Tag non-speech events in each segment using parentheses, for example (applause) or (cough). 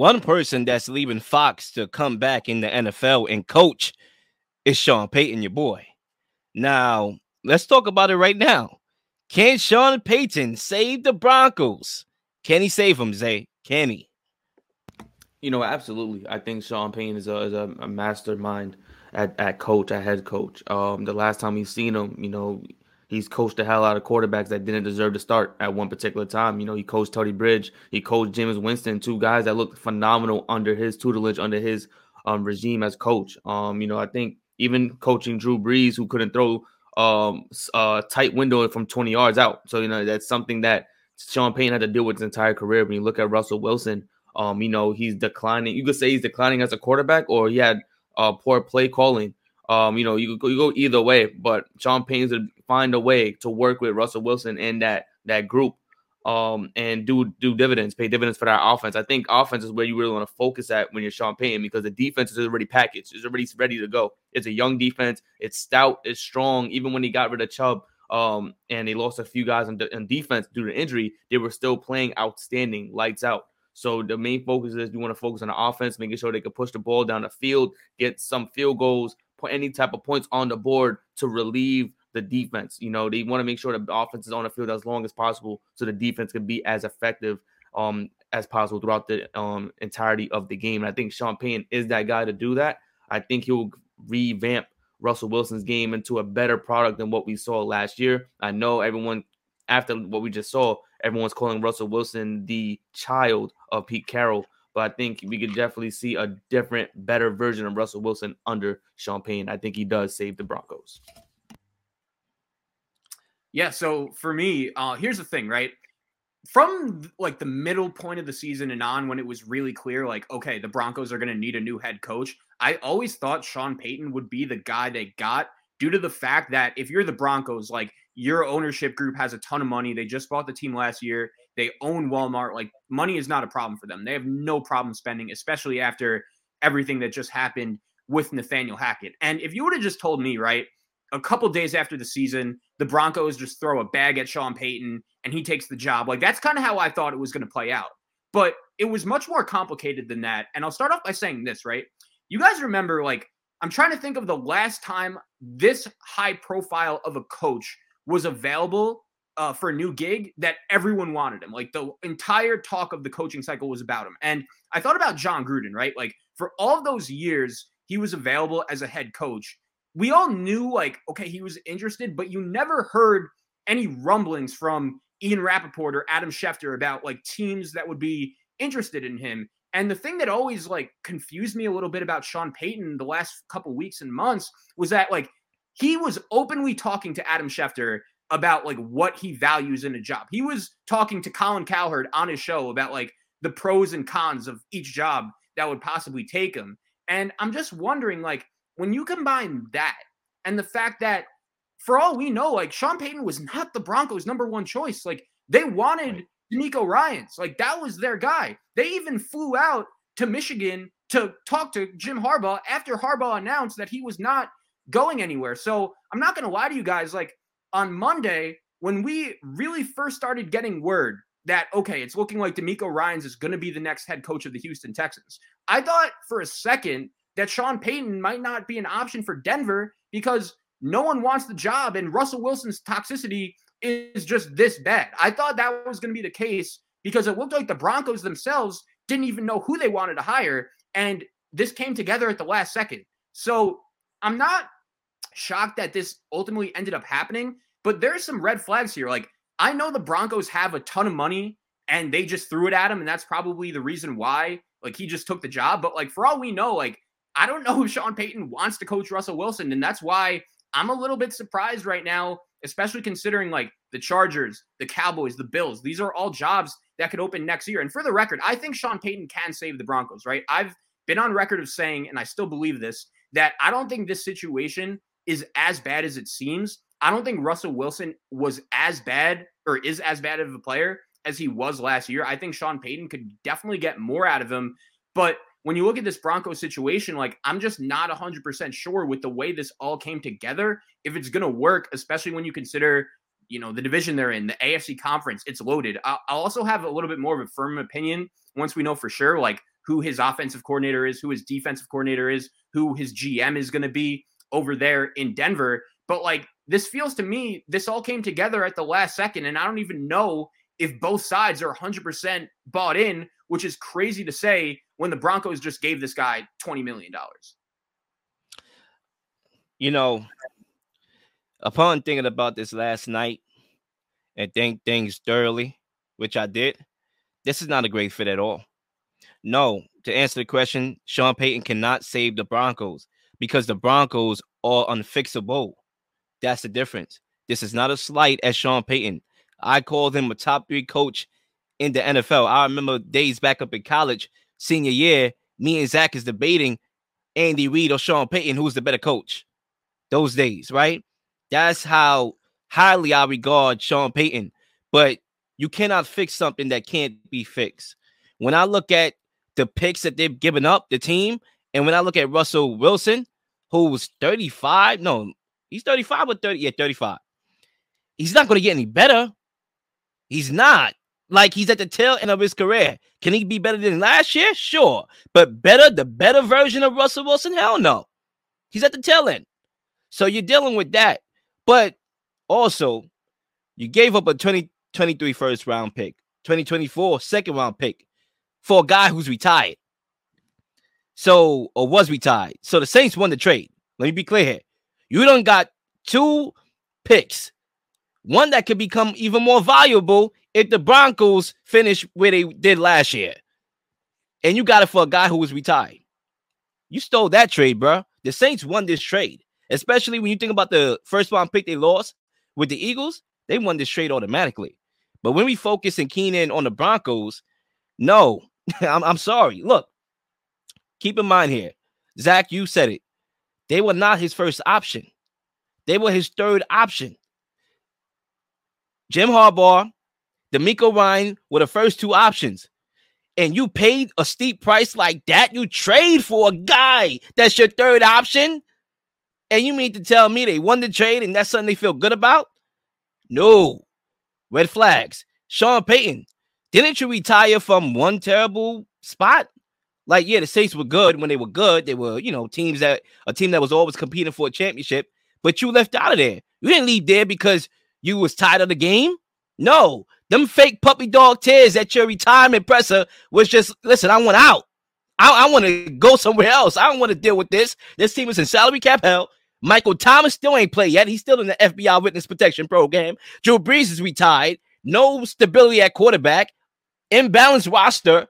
One person that's leaving Fox to come back in the NFL and coach is Sean Payton, your boy. Now, let's talk about it right now. Can Sean Payton save the Broncos? Can he save them, Zay? Can he? You know, absolutely. I think Sean Payton is a, is a, mastermind at, at coach, at head coach. Um, the last time we've seen him, you know, he's coached the hell out of quarterbacks that didn't deserve to start at one particular time. You know, he coached Tony Bridge, he coached Jameis Winston, two guys that looked phenomenal under his tutelage, under his um, regime as coach. Um, you know, I think even coaching Drew Brees, who couldn't throw um a tight window from 20 yards out. So, you know, that's something that Sean Payton had to deal with his entire career. When you look at Russell Wilson, um, you know, he's declining. You could say he's declining as a quarterback, or he had uh, poor play calling. Um, you know, you go, you go either way, but Sean Payne's to find a way to work with Russell Wilson and that that group, um, and do do dividends, pay dividends for that offense. I think offense is where you really want to focus at when you're Sean Payton because the defense is already packaged, it's already ready to go. It's a young defense, it's stout, it's strong. Even when he got rid of Chubb, um, and they lost a few guys on, de- on defense due to injury, they were still playing outstanding, lights out. So the main focus is you want to focus on the offense, making sure they can push the ball down the field, get some field goals, any type of points on the board to relieve the defense. You know, they want to make sure the offense is on the field as long as possible so the defense can be as effective um, as possible throughout the um, entirety of the game. And I think Sean Payton is that guy to do that. I think he'll revamp Russell Wilson's game into a better product than what we saw last year. I know everyone after what we just saw, everyone's calling Russell Wilson the child of Pete Carroll. But I think we could definitely see a different, better version of Russell Wilson under Sean Payton. I think he does save the Broncos. Yeah. So for me, uh, here's the thing, right? From like the middle point of the season and on, when it was really clear, like, okay, the Broncos are going to need a new head coach, I always thought Sean Payton would be the guy they got due to the fact that if you're the Broncos, like your ownership group has a ton of money. They just bought the team last year. They own Walmart. Like money is not a problem for them. They have no problem spending, especially after everything that just happened with Nathaniel Hackett. And if you would have just told me, right, a couple days after the season, the Broncos just throw a bag at Sean Payton and he takes the job. Like that's kind of how I thought it was going to play out. But it was much more complicated than that. And I'll start off by saying this, right? You guys remember, like, I'm trying to think of the last time this high profile of a coach was available uh, for a new gig that everyone wanted him. Like the entire talk of the coaching cycle was about him. And I thought about Jon Gruden, right? Like for all those years he was available as a head coach, we all knew like, okay, he was interested, but you never heard any rumblings from Ian Rapoport or Adam Schefter about like teams that would be interested in him. And the thing that always like confused me a little bit about Sean Payton the last couple weeks and months was that like he was openly talking to Adam Schefter about like what he values in a job. He was talking to Colin Cowherd on his show about like the pros and cons of each job that would possibly take him. And I'm just wondering, like, when you combine that and the fact that for all we know, like Sean Payton was not the Broncos' number one choice. Like they wanted DeMeco Ryans. Like that was their guy. They even flew out to Michigan to talk to Jim Harbaugh after Harbaugh announced that he was not going anywhere. So I'm not going to lie to you guys. Like on Monday, when we really first started getting word that, okay, it's looking like DeMeco Ryans is going to be the next head coach of the Houston Texans, I thought for a second that Sean Payton might not be an option for Denver because no one wants the job and Russell Wilson's toxicity is just this bad. I thought that was going to be the case because it looked like the Broncos themselves didn't even know who they wanted to hire. And this came together at the last second. So I'm not shocked that this ultimately ended up happening, but there's some red flags here. Like, I know the Broncos have a ton of money and they just threw it at him, and that's probably the reason why. Like, he just took the job. But, like, for all we know, like, I don't know (laughs) if Sean Payton wants to coach Russell Wilson. And that's why I'm a little bit surprised right now, especially considering like the Chargers, the Cowboys, the Bills. These are all jobs that could open next year. And for the record, I think Sean Payton can save the Broncos, right? I've been on record of saying, and I still believe this, that I don't think this situation is as bad as it seems. I don't think Russell Wilson was as bad or is as bad of a player as he was last year. I think Sean Payton could definitely get more out of him. But when you look at this Bronco situation, like I'm just not 100% sure with the way this all came together if it's going to work, especially when you consider, you know, the division they're in, the AFC conference, it's loaded. I'll also have a little bit more of a firm opinion once we know for sure. Like who his offensive coordinator is, who his defensive coordinator is, who his GM is going to be over there in Denver. But like this feels to me, this all came together at the last second. And I don't even know if both sides are 100% bought in, which is crazy to say when the Broncos just gave this guy $20 million. You know, upon thinking about this last night and think things thoroughly, which I did, this is not a great fit at all. No, to answer the question, Sean Payton cannot save the Broncos because the Broncos are unfixable. That's the difference. This is not a slight at Sean Payton. I called him a top three coach in the NFL. I remember days back up in college, senior year, me and Zach is debating Andy Reid or Sean Payton, who's the better coach. Those days, right? That's how highly I regard Sean Payton. But you cannot fix something that can't be fixed. When I look at the picks that they've given up, the team, and when I look at Russell Wilson, who was 35, no, he's 35 or 30, yeah, 35. He's not going to get any better. He's not. Like he's at the tail end of his career. Can he be better than last year? Sure. But better, the better version of Russell Wilson? Hell no. He's at the tail end. So you're dealing with that. But also, you gave up a 2023 first round pick, 2024 second round pick for a guy who's retired. So, or was we retired. So the Saints won the trade. Let me be clear here. You don't got two picks, one that could become even more valuable if the Broncos finish where they did last year. And you got it for a guy who was retired. You stole that trade, bro. The Saints won this trade, especially when you think about the first round pick they lost with the Eagles. They won this trade automatically. But when we focus and keen in on the Broncos, no, (laughs) I'm, I'm sorry. Look, keep in mind here, Zach, you said it. They were not his first option. They were his third option. Jim Harbaugh, DeMeco Ryan were the first two options. And you paid a steep price like that. You trade for a guy that's your third option. And you mean to tell me they won the trade and that's something they feel good about? No. Red flags. Sean Payton, didn't you retire from one terrible spot? Like, yeah, the Saints were good when they were good. They were, you know, teams that a team that was always competing for a championship, but you left out of there. You didn't leave there because you was tired of the game. No, them fake puppy dog tears at your retirement presser was just listen. I want out. I, I want to go somewhere else. I don't want to deal with this. This team is in salary cap hell. Michael Thomas still ain't played yet. He's still in the FBI witness protection program. Drew Brees is retired. No stability at quarterback. Imbalanced roster.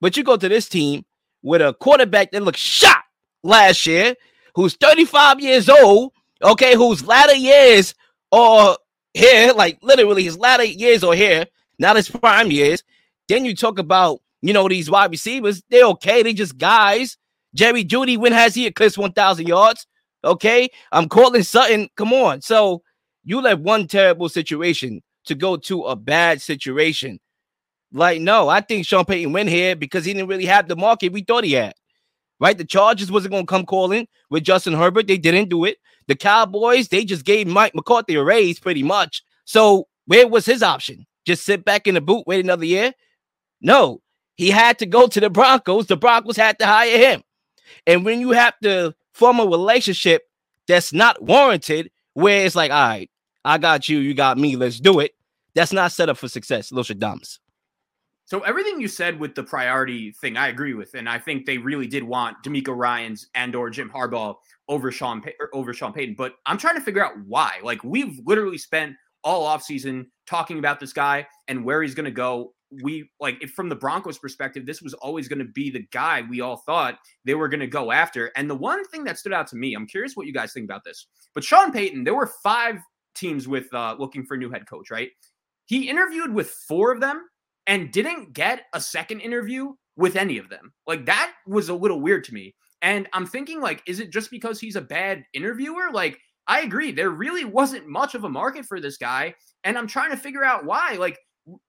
But you go to this team with a quarterback that looked shot last year, who's 35 years old, okay, whose latter years are here, like literally his latter years are here, not his prime years. Then you talk about, you know, these wide receivers, they're okay, they just guys. Jerry Jeudy, when has he eclipsed 1,000 yards? Okay, I'm calling Sutton. Come on. So you left one terrible situation to go to a bad situation. Like, no, I think Sean Payton went here because he didn't really have the market we thought he had. Right? The Chargers wasn't going to come calling with Justin Herbert. They didn't do it. The Cowboys, they just gave Mike McCarthy a raise pretty much. So where was his option? Just sit back in the boot, wait another year? No, he had to go to the Broncos. The Broncos had to hire him. And when you have to form a relationship that's not warranted, where it's like, all right, I got you, you got me, let's do it. That's not set up for success, Los Damas. So everything you said with the priority thing, I agree with, and I think they really did want DeMeco Ryans and or Jim Harbaugh over Sean over Sean Payton. But I'm trying to figure out why. Like we've literally spent all offseason talking about this guy and where he's going to go. We like from the Broncos perspective, this was always going to be the guy we all thought they were going to go after. And the one thing that stood out to me, I'm curious what you guys think about this. But Sean Payton, there were five teams with uh, looking for a new head coach, right? He interviewed with four of them and didn't get a second interview with any of them. Like that was a little weird to me. And I'm thinking like is it just because he's a bad interviewer? Like I agree there really wasn't much of a market for this guy and I'm trying to figure out why. Like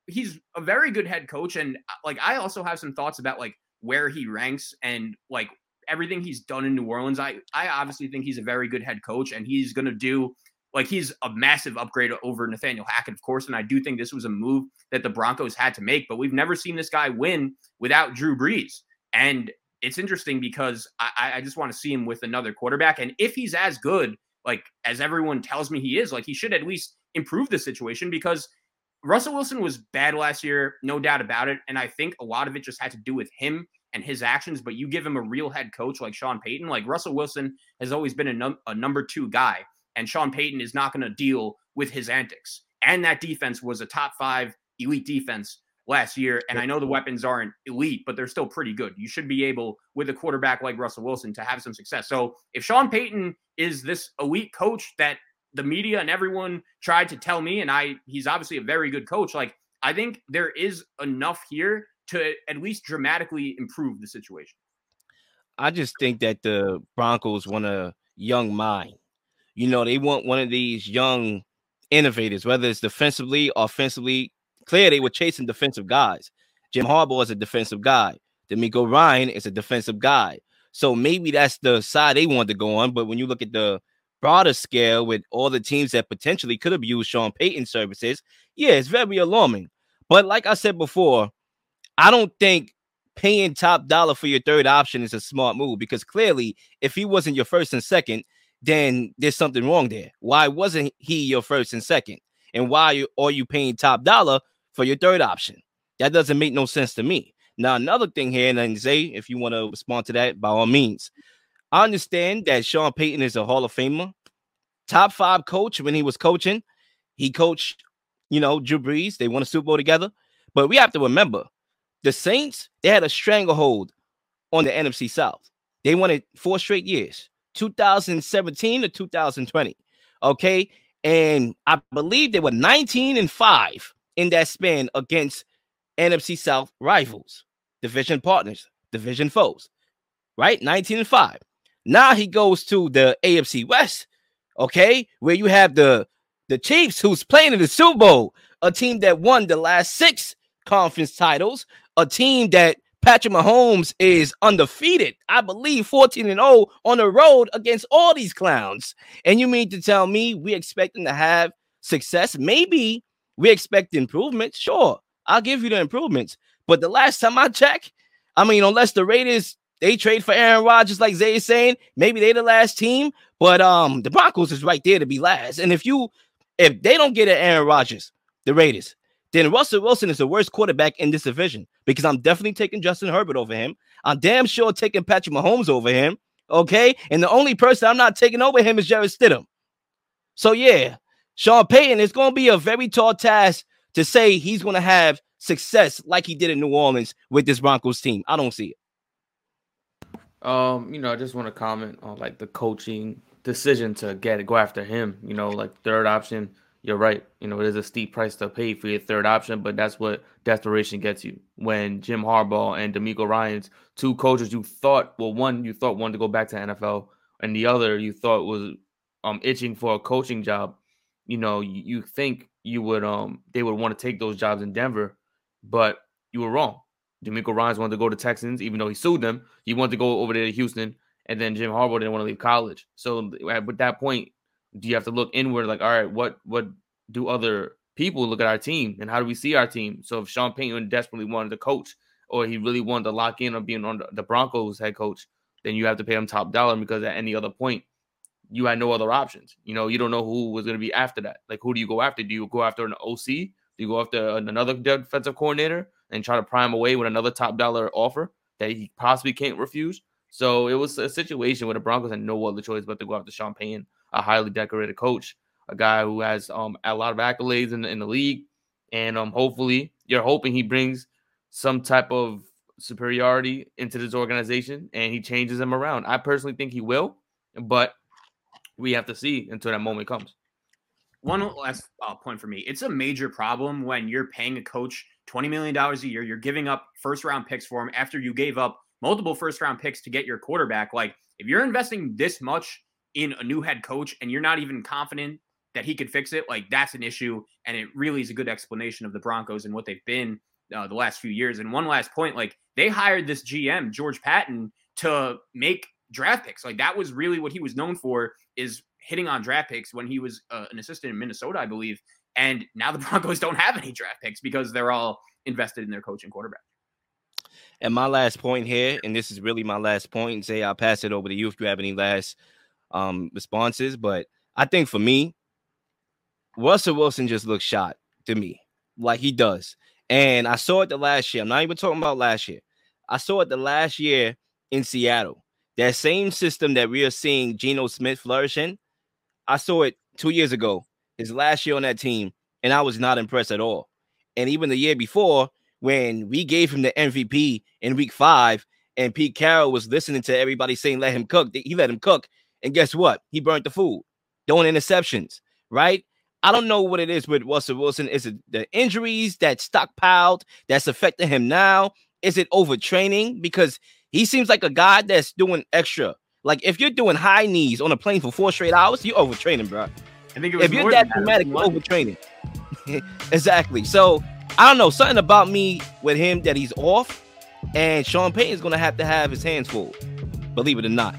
he's a very good head coach and uh, like I also have some thoughts about like where he ranks and like everything he's done in New Orleans. I I obviously think he's a very good head coach and he's going to do like he's a massive upgrade over Nathaniel Hackett, of course. And I do think this was a move that the Broncos had to make, but we've never seen this guy win without Drew Brees. And it's interesting because I, I just want to see him with another quarterback. And if he's as good, like as everyone tells me he is, like he should at least improve the situation because Russell Wilson was bad last year, no doubt about it. And I think a lot of it just had to do with him and his actions. But you give him a real head coach like Sean Payton, like Russell Wilson has always been a, num- a number two guy, and Sean Payton is not going to deal with his antics. And that defense was a top five elite defense last year. And I know the weapons aren't elite, but they're still pretty good. You should be able, with a quarterback like Russell Wilson, to have some success. So if Sean Payton is this elite coach that the media and everyone tried to tell me, and I he's obviously a very good coach, like I think there is enough here to at least dramatically improve the situation. I just think that the Broncos want a young mind. You know, they want one of these young innovators, whether it's defensively, offensively, clear they were chasing defensive guys. Jim Harbaugh is a defensive guy. DeMeco Ryan is a defensive guy. So maybe that's the side they want to go on. But when you look at the broader scale with all the teams that potentially could have used Sean Payton services, yeah, it's very alarming. But like I said before, I don't think paying top dollar for your third option is a smart move because clearly, if he wasn't your first and second, then there's something wrong there. Why wasn't he your first and second? And why are you paying top dollar for your third option. That doesn't make no sense to me. Now, another thing here, and Zay, if you want to respond to that, by all means. I understand that Sean Payton is a Hall of Famer, top five coach when he was coaching. He coached, you know, Drew Brees. They won a Super Bowl together. But we have to remember the Saints, they had a stranglehold on the NFC South. They won it four straight years, 2017 to 2020. Okay. And I believe they were 19 and 5 in that span against NFC South rivals, division partners, division foes, right? 19 and 5. Now he goes to the AFC West, okay, where you have the the Chiefs who's playing in the Super Bowl, a team that won the last six conference titles, a team that Patrick Mahomes is undefeated, I believe 14 and 0 on the road against all these clowns. And you mean to tell me we expect them to have success? Maybe we expect improvements. Sure, I'll give you the improvements. But the last time I checked, I mean, unless the Raiders they trade for Aaron Rodgers, like Zay is saying, maybe they're the last team. But um, the Broncos is right there to be last. And if you if they don't get an Aaron Rodgers, the Raiders, then Russell Wilson is the worst quarterback in this division because I'm definitely taking Justin Herbert over him. I'm damn sure taking Patrick Mahomes over him. Okay. And the only person I'm not taking over him is Jarrett Stidham. So yeah, Sean Payton, it's going to be a very tall task to say he's going to have success like he did in New Orleans with this Broncos team. I don't see it. Um, you know, I just want to comment on like the coaching decision to get go after him. You know, like third option. You're right. You know, it is a steep price to pay for your third option, but that's what desperation gets you. When Jim Harbaugh and DeMeco Ryans, two coaches you thought, well, one you thought wanted to go back to NFL, and the other you thought was um itching for a coaching job you know, you, you think you would um they would want to take those jobs in Denver, but you were wrong. DeMeco Ryans wanted to go to Texans, even though he sued them. He wanted to go over there to Houston, and then Jim Harbaugh didn't want to leave college. So at that point, do you have to look inward? Like, all right, what what do other people look at our team, and how do we see our team? So if Sean Payton desperately wanted to coach, or he really wanted to lock in on being on the Broncos head coach, then you have to pay him top dollar because at any other point, you had no other options. You know, you don't know who was going to be after that. Like, who do you go after? Do you go after an OC? Do you go after another defensive coordinator and try to prime away with another top dollar offer that he possibly can't refuse? So it was a situation where the Broncos had no other choice but to go after Sean Payton, a highly decorated coach, a guy who has um, a lot of accolades in, in the league. And um, hopefully, you're hoping he brings some type of superiority into this organization and he changes them around. I personally think he will, but we have to see until that moment comes. One last uh, point for me. It's a major problem when you're paying a coach $20 million a year. You're giving up first round picks for him after you gave up multiple first round picks to get your quarterback. Like, if you're investing this much in a new head coach and you're not even confident that he could fix it, like, that's an issue. And it really is a good explanation of the Broncos and what they've been uh, the last few years. And one last point like, they hired this GM, George Patton to make draft picks. Like that was really what he was known for is hitting on draft picks when he was uh, an assistant in Minnesota, I believe. And now the (laughs) Broncos don't have any draft picks because they're all invested in their coach and quarterback. And my last point here, and this is really my last point, say I'll pass it over to you if you have any last um, responses. But I think for me, Russell Wilson just looks shot to me, like he does. And I saw it the last year. I'm not even talking about last year. I saw it the last year in Seattle. That same system that we are seeing Geno Smith flourishing. I saw it two years ago, his last year on that team, and I was not impressed at all. And even the year before, when we gave him the MVP in week five, and Pete Carroll was listening to everybody saying, let him cook, he let him cook. And guess what? He burnt the food, throwing interceptions, right? I don't know what it is with Russell Wilson. Is it the injuries that stockpiled that's affecting him now? Is it overtraining? Because he seems like a guy that's doing extra. Like if you're doing high knees on a plane for four straight hours, you're overtraining, bro. I think if you're that dramatic, you're overtraining. (laughs) exactly. So I don't know something about me with him that he's off, and Sean Payton's gonna have to have his hands full. Believe it or not.